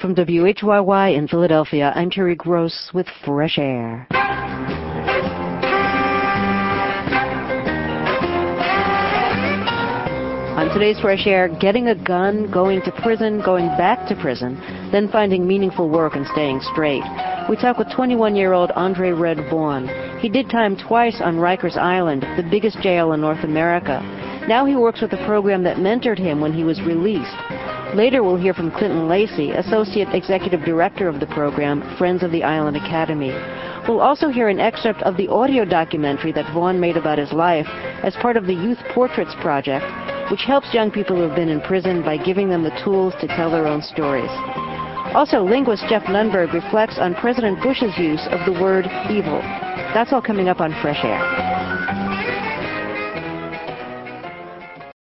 From WHYY in Philadelphia, I'm Terry Gross with Fresh Air. On today's Fresh Air, getting a gun, going to prison, going back to prison, then finding meaningful work and staying straight. We talk with 21-year-old Andre Red Vaughn. He did time twice on Rikers Island, the biggest jail in North America. Now he works with a program that mentored him when he was released. Later, we'll hear from Clinton Lacey, Associate Executive Director of the program, Friends of the Island Academy. We'll also hear an excerpt of the audio documentary that Vaughn made about his life as part of the Youth Portraits Project, which helps young people who have been in prison by giving them the tools to tell their own stories. Also, linguist Geoff Nunberg reflects on President Bush's use of the word evil. That's all coming up on Fresh Air.